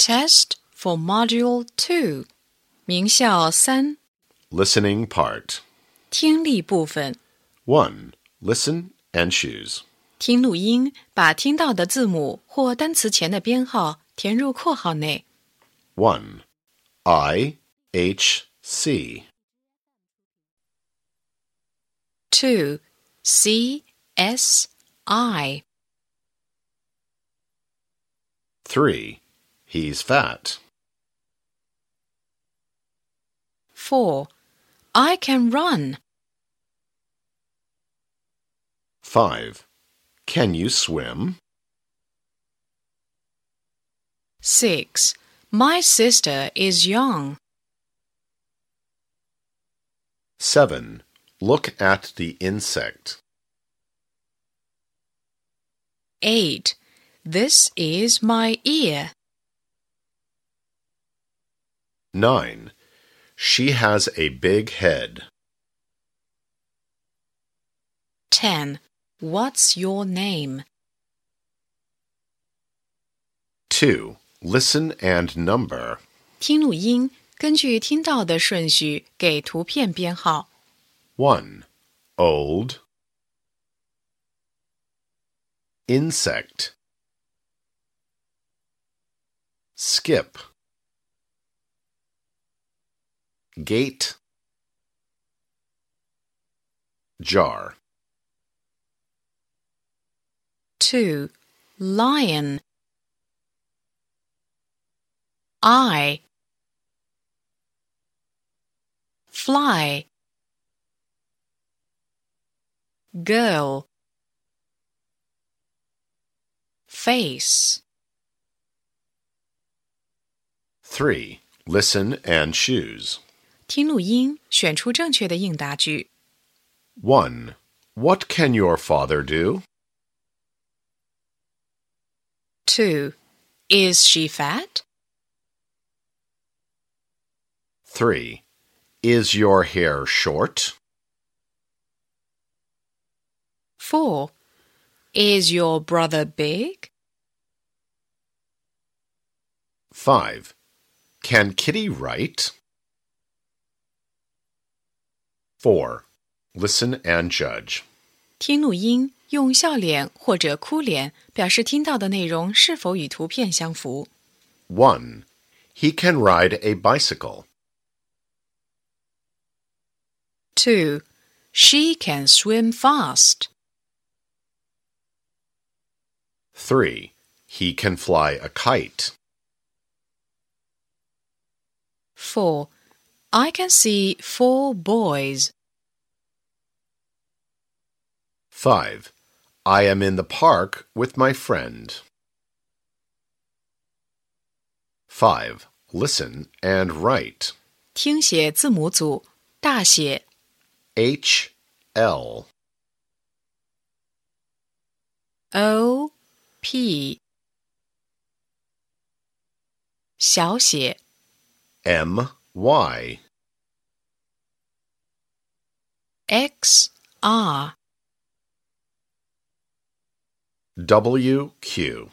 Test for Module 2名校三 Listening part. 听力部分。 1. Listen and choose. 听录音，把听到的字母或单词前的编号填入括号内。 1. I H C. 2. C S I. 3. He's fat. 4. I can run. 5. Can you swim? 6. My sister is young. 7. Look at the insect. 8. This is my ear. 9. She has a big head. 10. What's your name? 2. Listen and number. 听录音，根据听到的顺序给图片编号。 1. Old. Insect. Skip. Gate. Jar. 2. Lion. I. Fly. Girl. Face. 3. Listen and choose. 听录音，选出正确的应答句。 1. What can your father do? 2. Is she fat? 3. Is your hair short? 4. Is your brother big? 5. Can Kitty write? 4. Listen and judge. 听录音，用笑脸或者哭脸表示听到的内容是否与图片相符。 1. He can ride a bicycle. 2. She can swim fast. 3. He can fly a kite. 4. I can see four boys. 5. I am in the park with my friend. 5. Listen and write. 听写字母组，大写 H L O P，小写 M Y X R. W Q